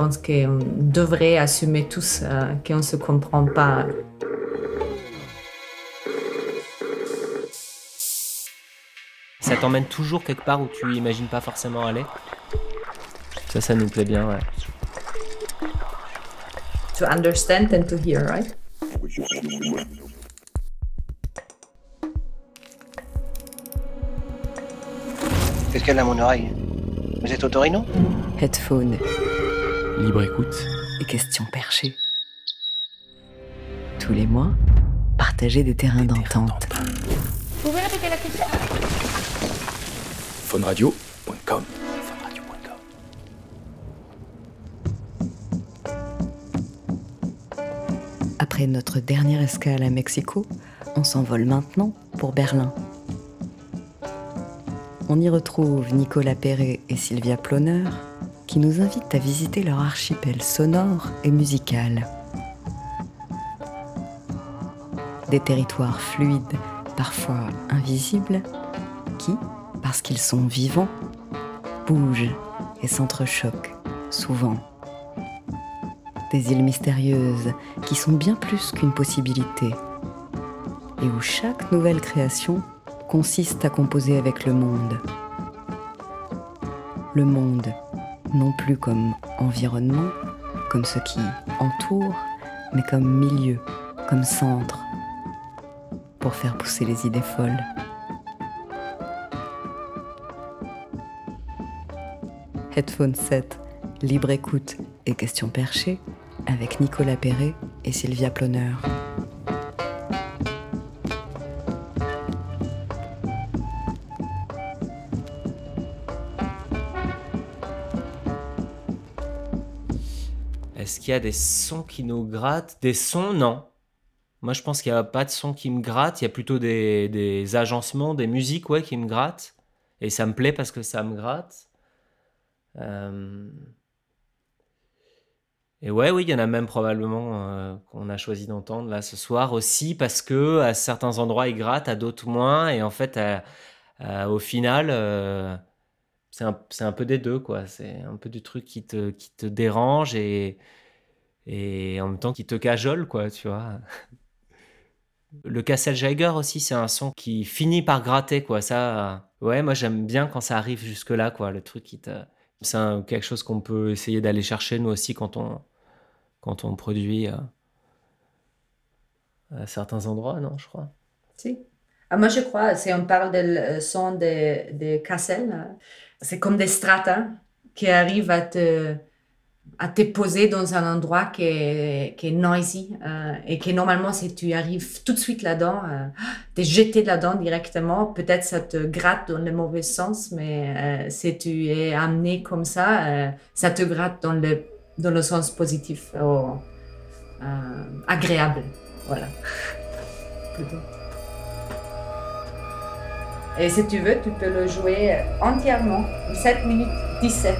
pense qu'on devrait assumer tous euh, qu'on ne se comprend pas. Ça t'emmène toujours quelque part où tu imagines pas forcément aller? Ça, ça nous plaît bien, ouais. To understand and to hear, right? Qu'est-ce qu'elle a à mon oreille Vous êtes au Torino? Headphone Libre écoute. et questions perchées. Tous les mois, partager des terrains d'entente. Phoneradio.com Après notre dernière escale à Mexico, on s'envole maintenant pour Berlin. On y retrouve Nicolas Perret et Sylvia Ploner qui nous invitent à visiter leur archipel sonore et musical. Des territoires fluides, parfois invisibles, qui, parce qu'ils sont vivants, bougent et s'entrechoquent souvent. Des îles mystérieuses qui sont bien plus qu'une possibilité et où chaque nouvelle création consiste à composer avec le monde. Le monde, non plus comme environnement, comme ce qui entoure, mais comme milieu, comme centre, pour faire pousser les idées folles. Headphone 7, libre écoute et questions perchées avec Nicolas Perret et Sylvia Ploner. Y a des sons qui nous grattent Des sons, non. Moi, je pense qu'il n'y a pas de sons qui me grattent. Il y a plutôt des, des agencements, des musiques, ouais, qui me grattent. Et ça me plaît parce que ça me gratte. Euh, Et ouais, oui, il y en a même probablement euh, qu'on a choisi d'entendre là ce soir aussi parce que à certains endroits ils grattent, à d'autres moins. Et en fait, au final, euh, c'est un, c'est un peu des deux, quoi. C'est un peu du truc qui te, qui te dérange et, et en même temps qui te cajole, quoi, tu vois. Le Castle aussi, c'est un son qui finit par gratter, quoi. Ça, euh, ouais, moi j'aime bien quand ça arrive jusque-là, quoi. Le truc qui te. C'est quelque chose qu'on peut essayer d'aller chercher, nous aussi, quand on, quand on produit euh, à certains endroits, non, je crois. Si. Ah, moi, je crois, si on parle de son de, de Cassel, euh, c'est comme des stratas qui arrivent à te, à te poser dans un endroit qui est, qui est noisy euh, et que normalement, si tu arrives tout de suite là-dedans, euh, t'es jeté là-dedans directement, peut-être ça te gratte dans le mauvais sens, mais euh, si tu es amené comme ça, euh, ça te gratte dans le, dans le sens positif, euh, agréable. Voilà. Et si tu veux, tu peux le jouer entièrement, 7 minutes 17.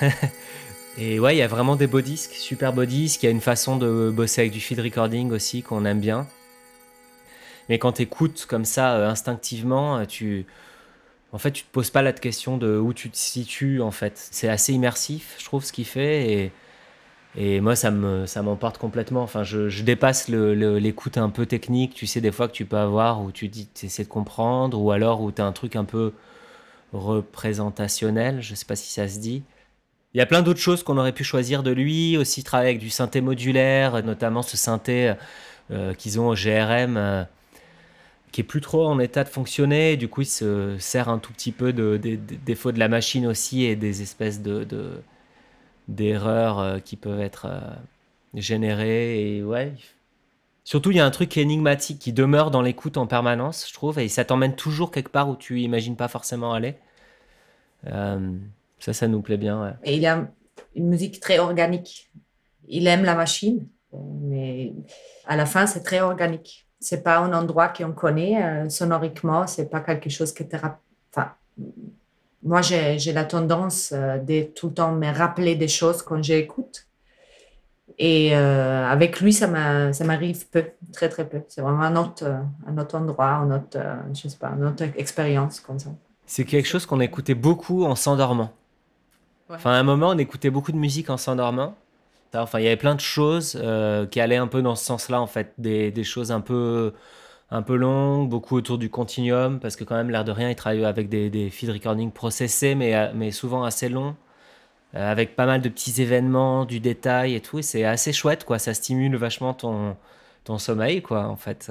et ouais, il y a vraiment des beaux disques, super beaux disques. Il y a une façon de bosser avec du field recording aussi qu'on aime bien. Mais quand tu écoutes comme ça euh, instinctivement, tu en fait, tu te poses pas la question de où tu te situes en fait. C'est assez immersif, je trouve ce qu'il fait et moi, ça me, ça m'emporte complètement. Enfin, je, dépasse l'écoute un peu technique. Tu sais, des fois que tu peux avoir où tu dis, essaies de comprendre, ou alors où tu as un truc un peu représentationnel. Je sais pas si ça se dit. Il y a plein d'autres choses qu'on aurait pu choisir de lui. Aussi, travailler avec du synthé modulaire, notamment ce synthé euh, qu'ils ont au GRM. Euh, qui est plus trop en état de fonctionner. Du coup, il se sert un tout petit peu de, des défauts de la machine aussi et des espèces de, de d'erreurs euh, qui peuvent être euh, générées. Et ouais. Surtout, il y a un truc énigmatique qui demeure dans l'écoute en permanence, je trouve, et ça t'emmène toujours quelque part où tu imagines pas forcément aller. Euh, ça, ça nous plaît bien. Et il a une musique très organique. Il aime la machine, mais à la fin, c'est très organique. C'est pas un endroit qu'on connaît sonoriquement, c'est pas quelque chose qui te enfin, moi, j'ai la tendance euh, de tout le temps me rappeler des choses quand j'écoute. Et euh, avec lui, ça m'arrive peu, très très peu. C'est vraiment un autre, euh, un autre endroit, un autre, je sais pas, une autre expérience comme ça. C'est quelque chose qu'on écoutait beaucoup en s'endormant. Enfin, à un moment, on écoutait beaucoup de musique en s'endormant. Enfin, il y avait plein de choses qui allaient un peu dans ce sens-là, en fait. Des, des choses un peu un peu longue, beaucoup autour du continuum, parce que quand même, l'air de rien, il travaille avec des, des feed recording processés, mais, euh, mais souvent assez longs, euh, avec pas mal de petits événements, du détail et tout. C'est assez chouette, quoi. Ça stimule vachement ton, ton sommeil, quoi, en fait.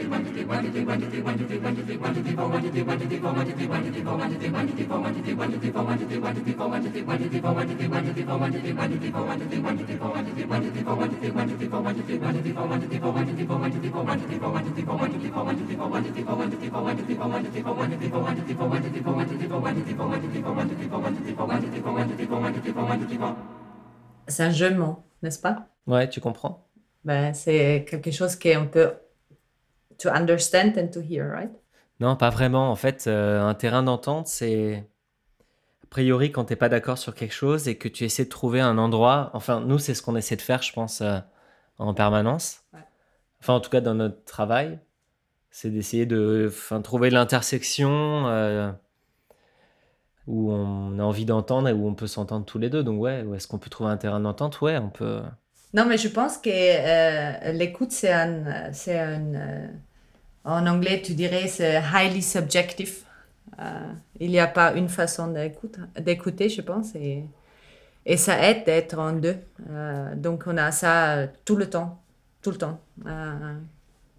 C'est un jeu n'est-ce pas? Ouais, tu comprends. Ben, c'est quelque chose qui est un peu to understand and to hear, right? Non, pas vraiment. En fait, euh, un terrain d'entente, c'est a priori quand tu n'es pas d'accord sur quelque chose et que tu essaies de trouver un endroit. Enfin, nous, c'est ce qu'on essaie de faire, je pense, euh, en permanence. Enfin, en tout cas, dans notre travail, c'est d'essayer de enfin, trouver l'intersection. Euh, où on a envie d'entendre et où on peut s'entendre tous les deux. Donc ouais, est-ce qu'on peut trouver un terrain d'entente? Ouais, on peut. Non, mais je pense que l'écoute, c'est un, c'est un en anglais, tu dirais, c'est highly subjective. Euh, il n'y a pas une façon d'écouter, je pense, et, ça aide d'être en deux. donc on a ça tout le temps, tout le temps.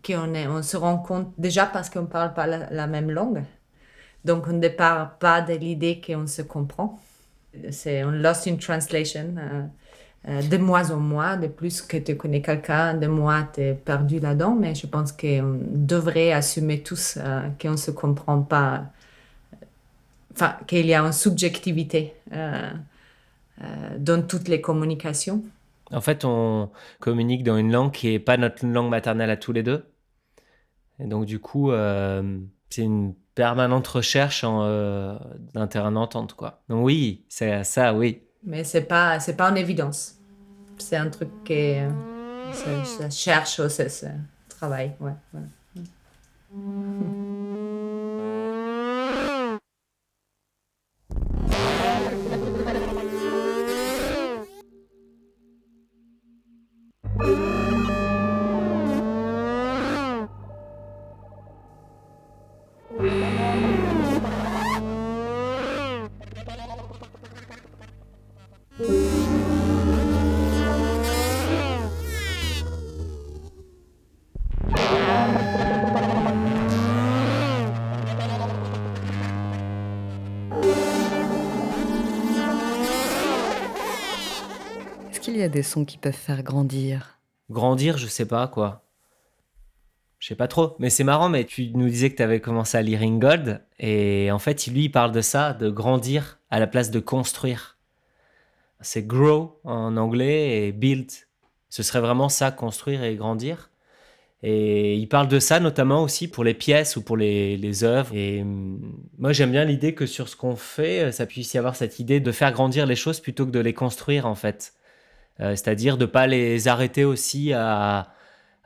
qu'on est, on se rend compte déjà parce qu'on ne parle pas la même langue. Donc, on ne part pas de l'idée qu'on se comprend. C'est un lost in translation. Euh, euh, de mois en mois, de plus que tu connais quelqu'un, de mois tu es perdu là-dedans, mais je pense qu'on devrait assumer tous euh, qu'on ne se comprend pas, enfin, qu'il y a une subjectivité dans toutes les communications. En fait, on communique dans une langue qui n'est pas notre langue maternelle à tous les deux. Et donc, du coup, c'est une permanente recherche euh, d'un terrain d'entente. Donc oui, c'est ça, oui. Mais c'est pas, c'est pas en évidence. C'est un truc qui euh, ça, cherche, c'est, c'est travail, ouais. y sons qui peuvent faire grandir Grandir, je sais pas quoi. Je sais pas trop, mais c'est marrant, mais tu nous disais que tu avais commencé à lire Gold, et en fait, lui, il parle de ça, de grandir à la place de construire. C'est grow en anglais et build. Ce serait vraiment ça, construire et grandir. Et il parle de ça notamment aussi pour les pièces ou pour les, les œuvres. Et hum, moi, j'aime bien l'idée que sur ce qu'on fait, ça puisse y avoir cette idée de faire grandir les choses plutôt que de les construire, en fait. Euh, c'est-à-dire de ne pas les arrêter aussi à,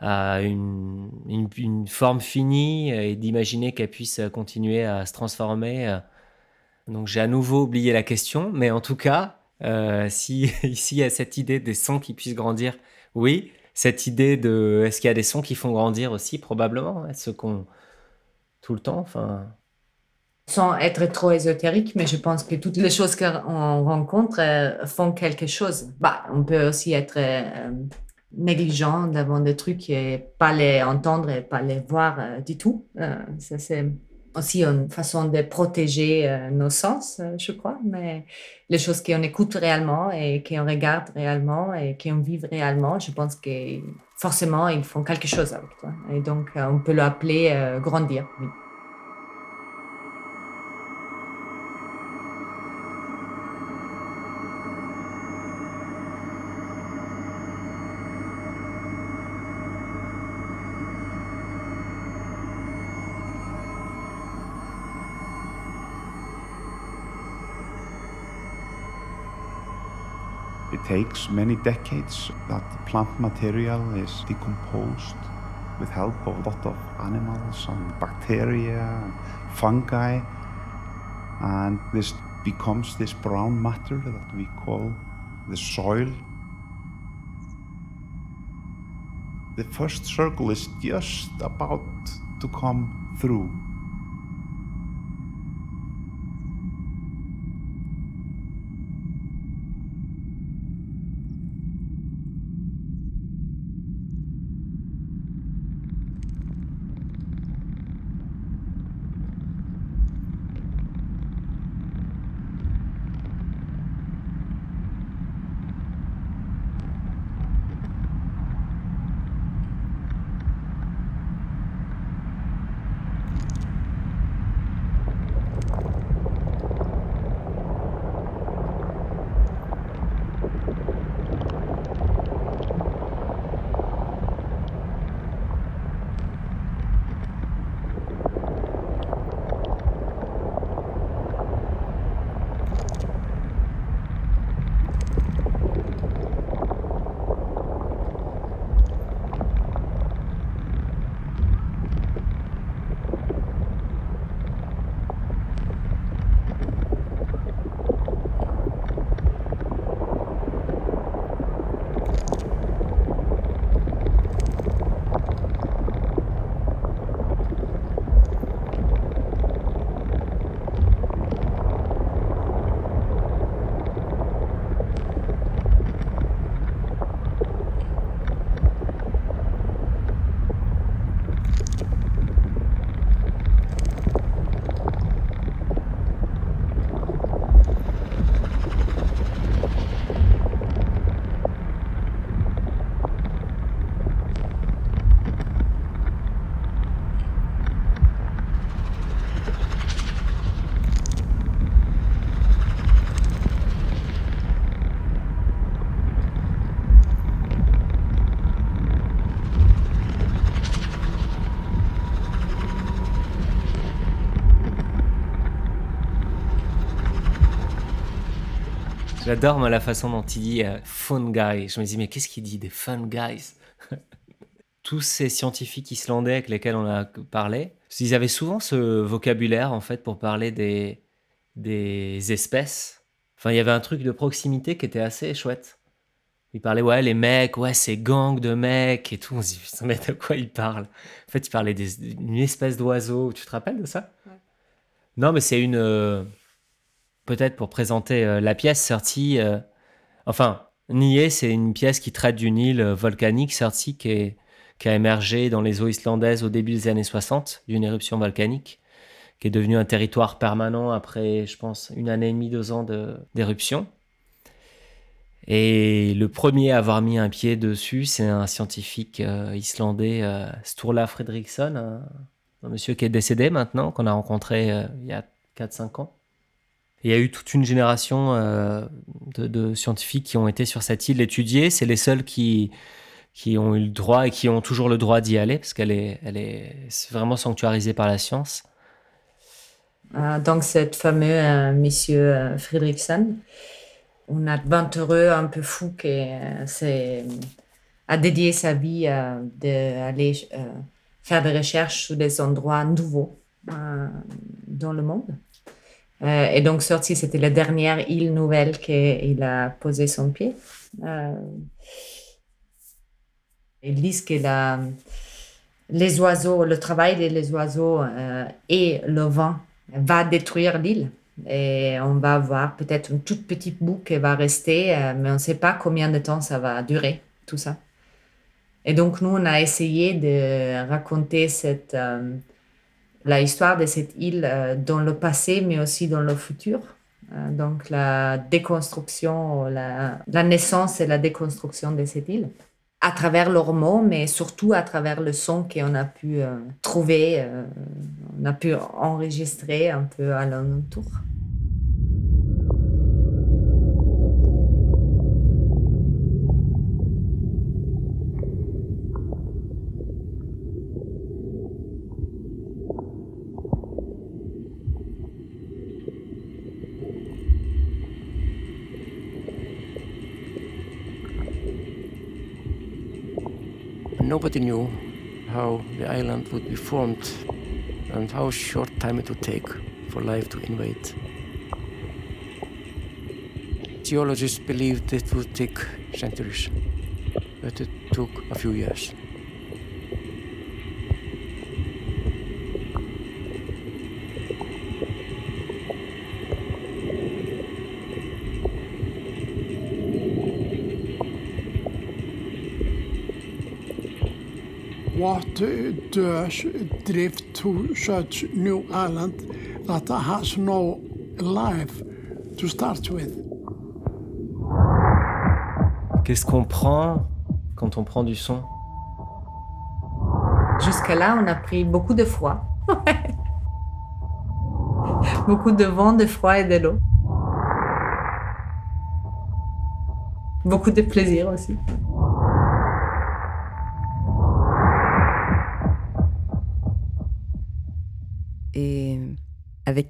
une, forme finie et d'imaginer qu'elle puisse continuer à se transformer. Donc j'ai à nouveau oublié la question, mais en tout cas, euh, si ici il y a cette idée des sons qui puissent grandir, oui. Cette idée de est-ce qu'il y a des sons qui font grandir aussi? Probablement, ce qu'on tout le temps, enfin. Sans être trop ésotérique, mais je pense que toutes les choses qu'on rencontre euh, font quelque chose. Bah, on peut aussi être euh, négligent devant des trucs et pas les entendre et pas les voir euh, du tout. ça, c'est aussi une façon de protéger nos sens, je crois, mais les choses qu'on écoute réellement et qu'on regarde réellement et qu'on vit réellement, je pense que forcément, ils font quelque chose avec toi. Et donc, on peut l'appeler grandir. Takes many decades that plant material is decomposed with help of a lot of animals and bacteria and fungi and this becomes this brown matter that we call the soil. The first circle is just about to come through J'adore la façon dont il dit euh, fun guy. Je me dis mais qu'est-ce qu'il dit des fun guys? Tous ces scientifiques islandais avec lesquels on a parlé, ils avaient souvent ce vocabulaire en fait pour parler des des espèces. Enfin, il y avait un truc de proximité qui était assez chouette. Ils parlaient, ouais, les mecs, ouais, c'est gang de mecs et tout. On se dit, mais de quoi ils parlent? En fait, ils parlaient d'une espèce d'oiseau. Tu te rappelles de ça? Non, mais c'est une. Euh, peut-être pour présenter euh, la pièce sortie. Euh, enfin, Nié, c'est une pièce qui traite d'une île euh, volcanique sortie qui, a émergé dans les eaux islandaises au début des années 60 d'une éruption volcanique, qui est devenue un territoire permanent après, je pense, une année et demie, deux ans d'éruption. Et le premier à avoir mis un pied dessus, c'est un scientifique islandais, Sturla Fredriksson, un, monsieur qui est décédé maintenant, qu'on a rencontré il y a 4-5 ans il y a eu toute une génération euh, de, scientifiques qui ont été sur cette île étudier. C'est les seuls qui, qui ont eu le droit et qui ont toujours le droit d'y aller parce qu'elle est, elle est, vraiment sanctuarisée par la science. Euh, donc, cette fameux euh, monsieur euh, Friedrichsen, un aventureux un peu fou qui euh, a dédié sa vie à d'aller euh, faire des recherches sur des endroits nouveaux dans le monde. Euh, et donc, sorti, c'était la dernière île nouvelle qu'il a posé son pied. Euh, ils disent que les oiseaux, le travail des oiseaux euh, et le vent va détruire l'île. Et on va avoir peut-être une toute petite boue qui va rester, euh, mais on ne sait pas combien de temps ça va durer, tout ça. Et donc, nous, on a essayé de raconter cette, la histoire de cette île euh, dans le passé, mais aussi dans le futur. Euh, donc, la déconstruction, la, naissance et la déconstruction de cette île à travers leurs mots, mais surtout à travers le son qu'on a pu euh, trouver, on a pu enregistrer un peu à l'entour. Nobody knew how the island would be formed and how short time it would take for life to invade. Geologists believed it would take centuries, but it took a few years. What does drift to such new island that has no life to start with? Qu'est-ce qu'on prend quand on prend du son? Jusqu'à là, on a pris beaucoup de froid. beaucoup de vent, de froid et de l'eau. Beaucoup de plaisir aussi.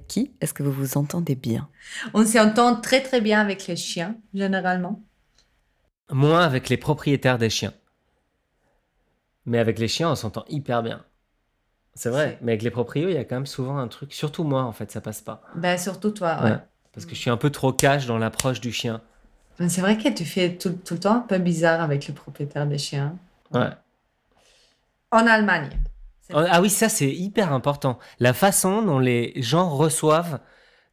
Qui est-ce que vous vous entendez bien? On s'entend très très bien avec les chiens, généralement. Moins avec les propriétaires des chiens. Mais avec les chiens, on s'entend hyper bien. C'est vrai. Mais avec les proprios, il y a quand même souvent un truc. Surtout moi, en fait, ça passe pas. Ben, surtout toi, ouais. Ouais. Parce que je suis un peu trop cash dans l'approche du chien. C'est vrai que tu fais tout, tout le temps un peu bizarre avec le propriétaire des chiens. Ouais. En Allemagne. Ah oui, ça c'est hyper important. La façon dont les gens reçoivent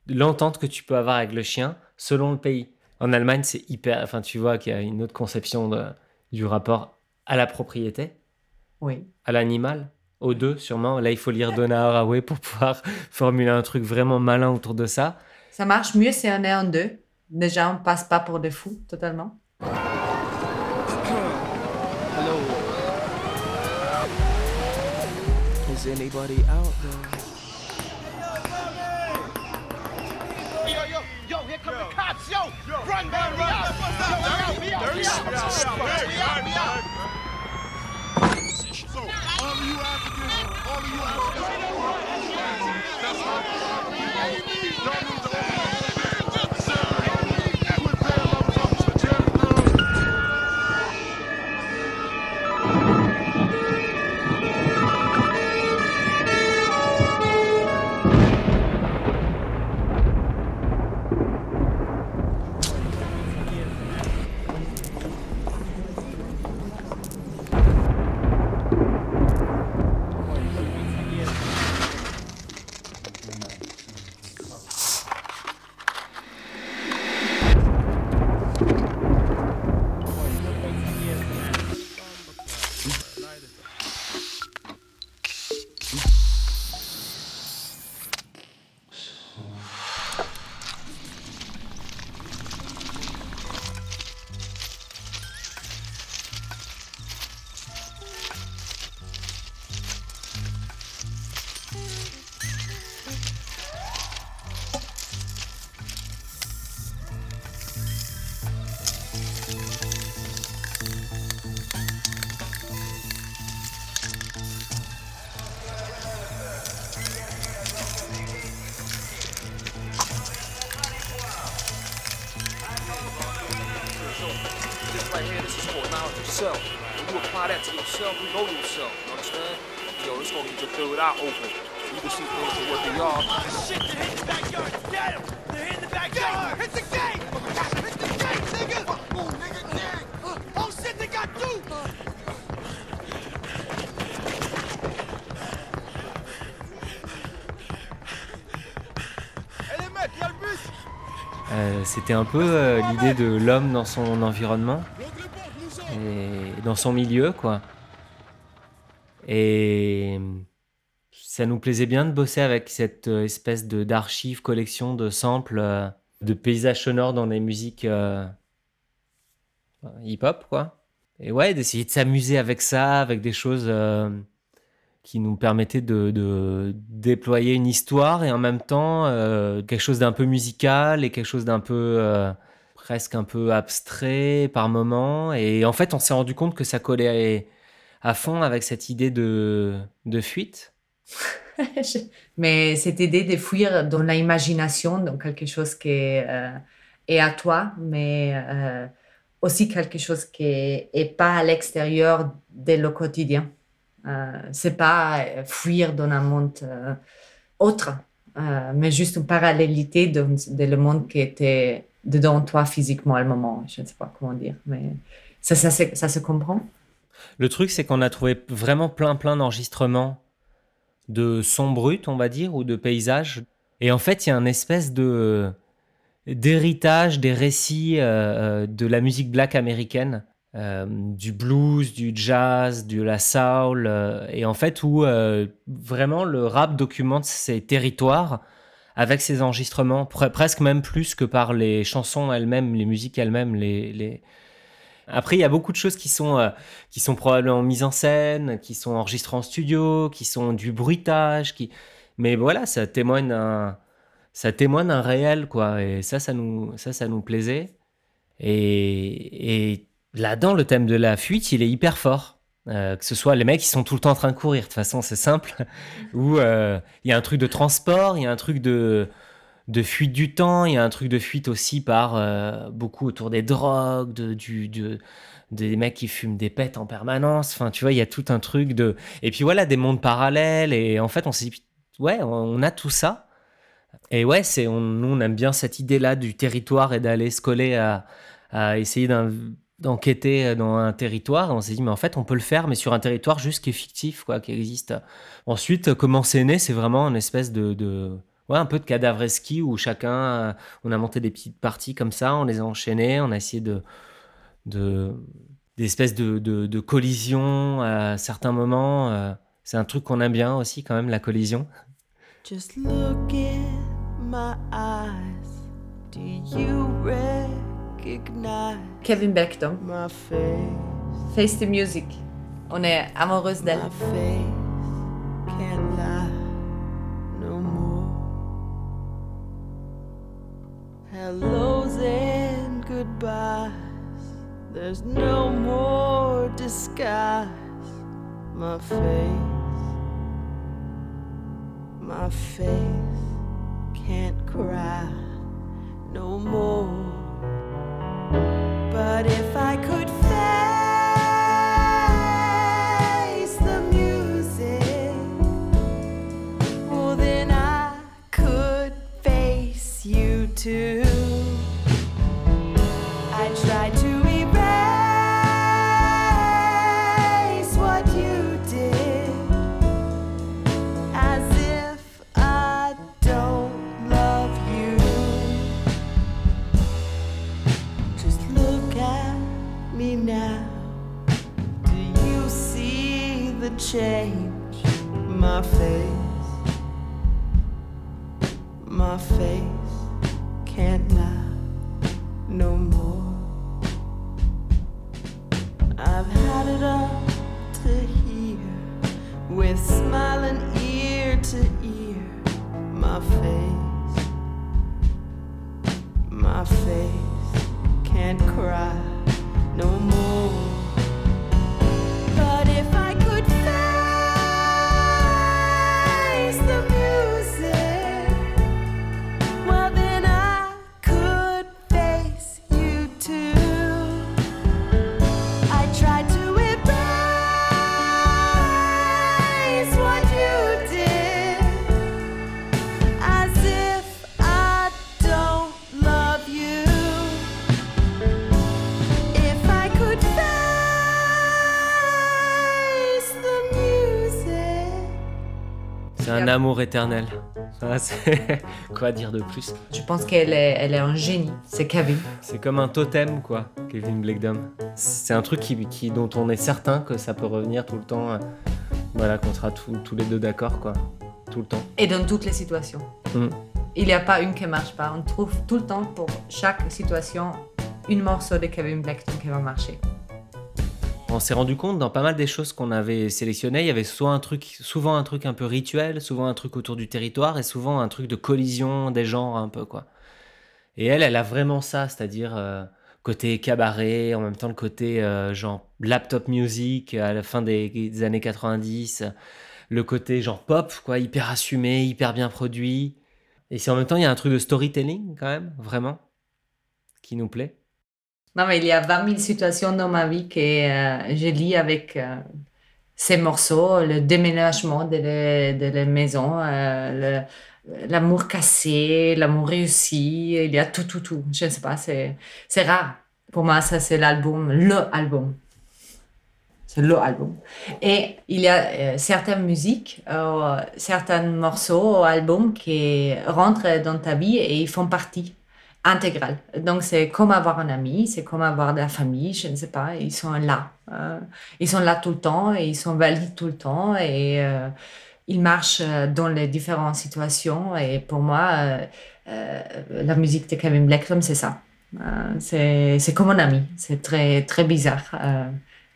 l'entente que tu peux avoir avec le chien selon le pays. En Allemagne, c'est hyper. Enfin, tu vois qu'il y a une autre conception de- du rapport à la propriété, Oui. à l'animal, aux deux sûrement. Là, il faut lire Donna Haraway pour pouvoir formuler un truc vraiment malin autour de ça. Ça marche mieux si on est en deux. Déjà, on passe pas pour des fous, totalement. Is anybody out there? Yo, yo, yo, here come the cops, yo! Run, man, we out! Yo, we out, we out, we out! We out, we out! So, all of you Africans, all of you Africans, that's all. Y'all need to open Euh, C'était un peu euh, l'idée de l'homme dans son environnement et dans son milieu, quoi. Et ça nous plaisait bien de bosser avec cette euh, espèce de d'archive, collection de samples, euh, de paysages sonores dans des musiques euh, hip-hop, quoi. Et ouais, d'essayer de s'amuser avec ça, avec des choses qui nous permettaient de, déployer une histoire et en même temps quelque chose d'un peu musical et quelque chose d'un peu presque un peu abstrait par moment. Et en fait, on s'est rendu compte que ça collait à, à fond avec cette idée de, de fuite. Mais cette idée de fuir dans l'imagination, dans quelque chose qui est, euh, à toi, mais euh, aussi quelque chose qui est pas à l'extérieur de le quotidien. Euh, c'est pas euh, fuir dans un monde autre, mais juste une parallélité dans le monde qui était dedans toi physiquement à le moment. Je ne sais pas comment dire, mais ça, ça se comprend. Le truc, c'est qu'on a trouvé vraiment plein, plein d'enregistrements de sons bruts, on va dire, ou de paysages. Et en fait, il y a un espèce de d'héritage des récits euh, euh, de la musique black américaine, euh, du blues, du jazz, de la soul, et en fait où vraiment le rap documente ses territoires avec ses enregistrements, pre- presque même plus que par les chansons elles-mêmes, les musiques elles-mêmes, les, les... Après, il y a beaucoup de choses qui sont, euh, qui sont probablement mises en scène, qui sont enregistrées en studio, qui sont du bruitage, qui... mais voilà, ça témoigne d'un, ça témoigne d'un réel, quoi. Et ça, ça nous, ça, ça nous plaisait. Et, et là-dedans, le thème de la fuite, il est hyper fort. Euh, que ce soit les mecs qui sont tout le temps en train de courir, de toute façon, c'est simple. Ou euh, il y a un truc de transport, il y a un truc de, de fuite du temps, il y a un truc de fuite aussi par euh, beaucoup autour des drogues, de, du, de- des mecs qui fument des pètes en permanence. Enfin, tu vois, il y a tout un truc de. Et puis voilà, des mondes parallèles. Et en fait, on s'est dit, ouais, on a tout ça. Et ouais, c'est, on, on aime bien cette idée-là du territoire et d'aller se coller à, à essayer d'enquêter dans un territoire. Et on s'est dit, mais en fait, on peut le faire, mais sur un territoire juste qui est fictif, quoi, qui existe. Ensuite, comment c'est né, c'est vraiment une espèce de- ouais, un peu de cadavreski où chacun, euh, on a monté des petites parties comme ça, on les a enchaînées, on a essayé de, de des espèces de, de, de collisions à certains moments. euh, c'est un truc qu'on aime bien aussi, quand même, la collision. Just look in my eyes. Do you recognize Kevin Beckton, my face? Face the Music. On est amoureuse d'elle. There's no more disguise. My face, my face can't cry no more. But if I could can't cry no more. Amour éternel. Ah, Quoi dire de plus? Je pense qu'elle est, elle est un génie, c'est Kevin. C'est comme un totem, quoi, Kevin Blackdom. C'est un truc qui, qui- dont on est certain que ça peut revenir tout le temps. euh, Voilà, qu'on sera tous- tous les deux d'accord, quoi. Tout le temps. Et dans toutes les situations. Mm. Il n'y a pas une qui marche pas. On trouve tout le temps pour chaque situation une morceau de Kevin Blackton qui va marcher. On s'est rendu compte dans pas mal des choses qu'on avait sélectionnées, il y avait soit un truc, souvent un truc un peu rituel, souvent un truc autour du territoire et souvent un truc de collision des genres un peu quoi. Et elle, elle a vraiment ça, c'est-à-dire euh, côté cabaret, en même temps le côté euh, genre laptop music à la fin des, des années 90, le côté genre pop quoi, hyper assumé, hyper bien produit. Et si en même temps il y a un truc de storytelling quand même, vraiment, qui nous plaît. Non, mais il y a 20 000 situations dans ma vie que euh, je lis avec euh, ces morceaux, le déménagement de la, maison, euh, l'amour cassé, l'amour réussi, il y a tout, tout, tout. Je ne sais pas, c'est rare. Pour moi, ça, c'est l'album, le album. C'est le album. Et il y a certaines musiques, certains morceaux, albums qui rentrent dans ta vie et ils font partie intégrale. Donc c'est comme avoir un ami, c'est comme avoir de la famille, je ne sais pas, ils sont là. Euh, ils sont là tout le temps ils sont valides tout le temps et euh, ils marchent euh, dans les différentes situations et pour moi, euh, la musique de Kevin Blackstone, c'est ça. Euh, c'est comme un ami, c'est très, très bizarre.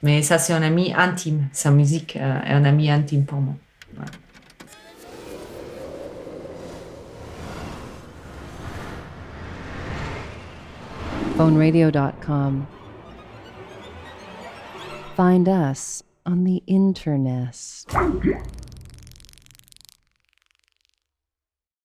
mais ça, c'est un ami intime. Sa musique est un ami intime pour moi. phoneradio.com. Find us on the internet.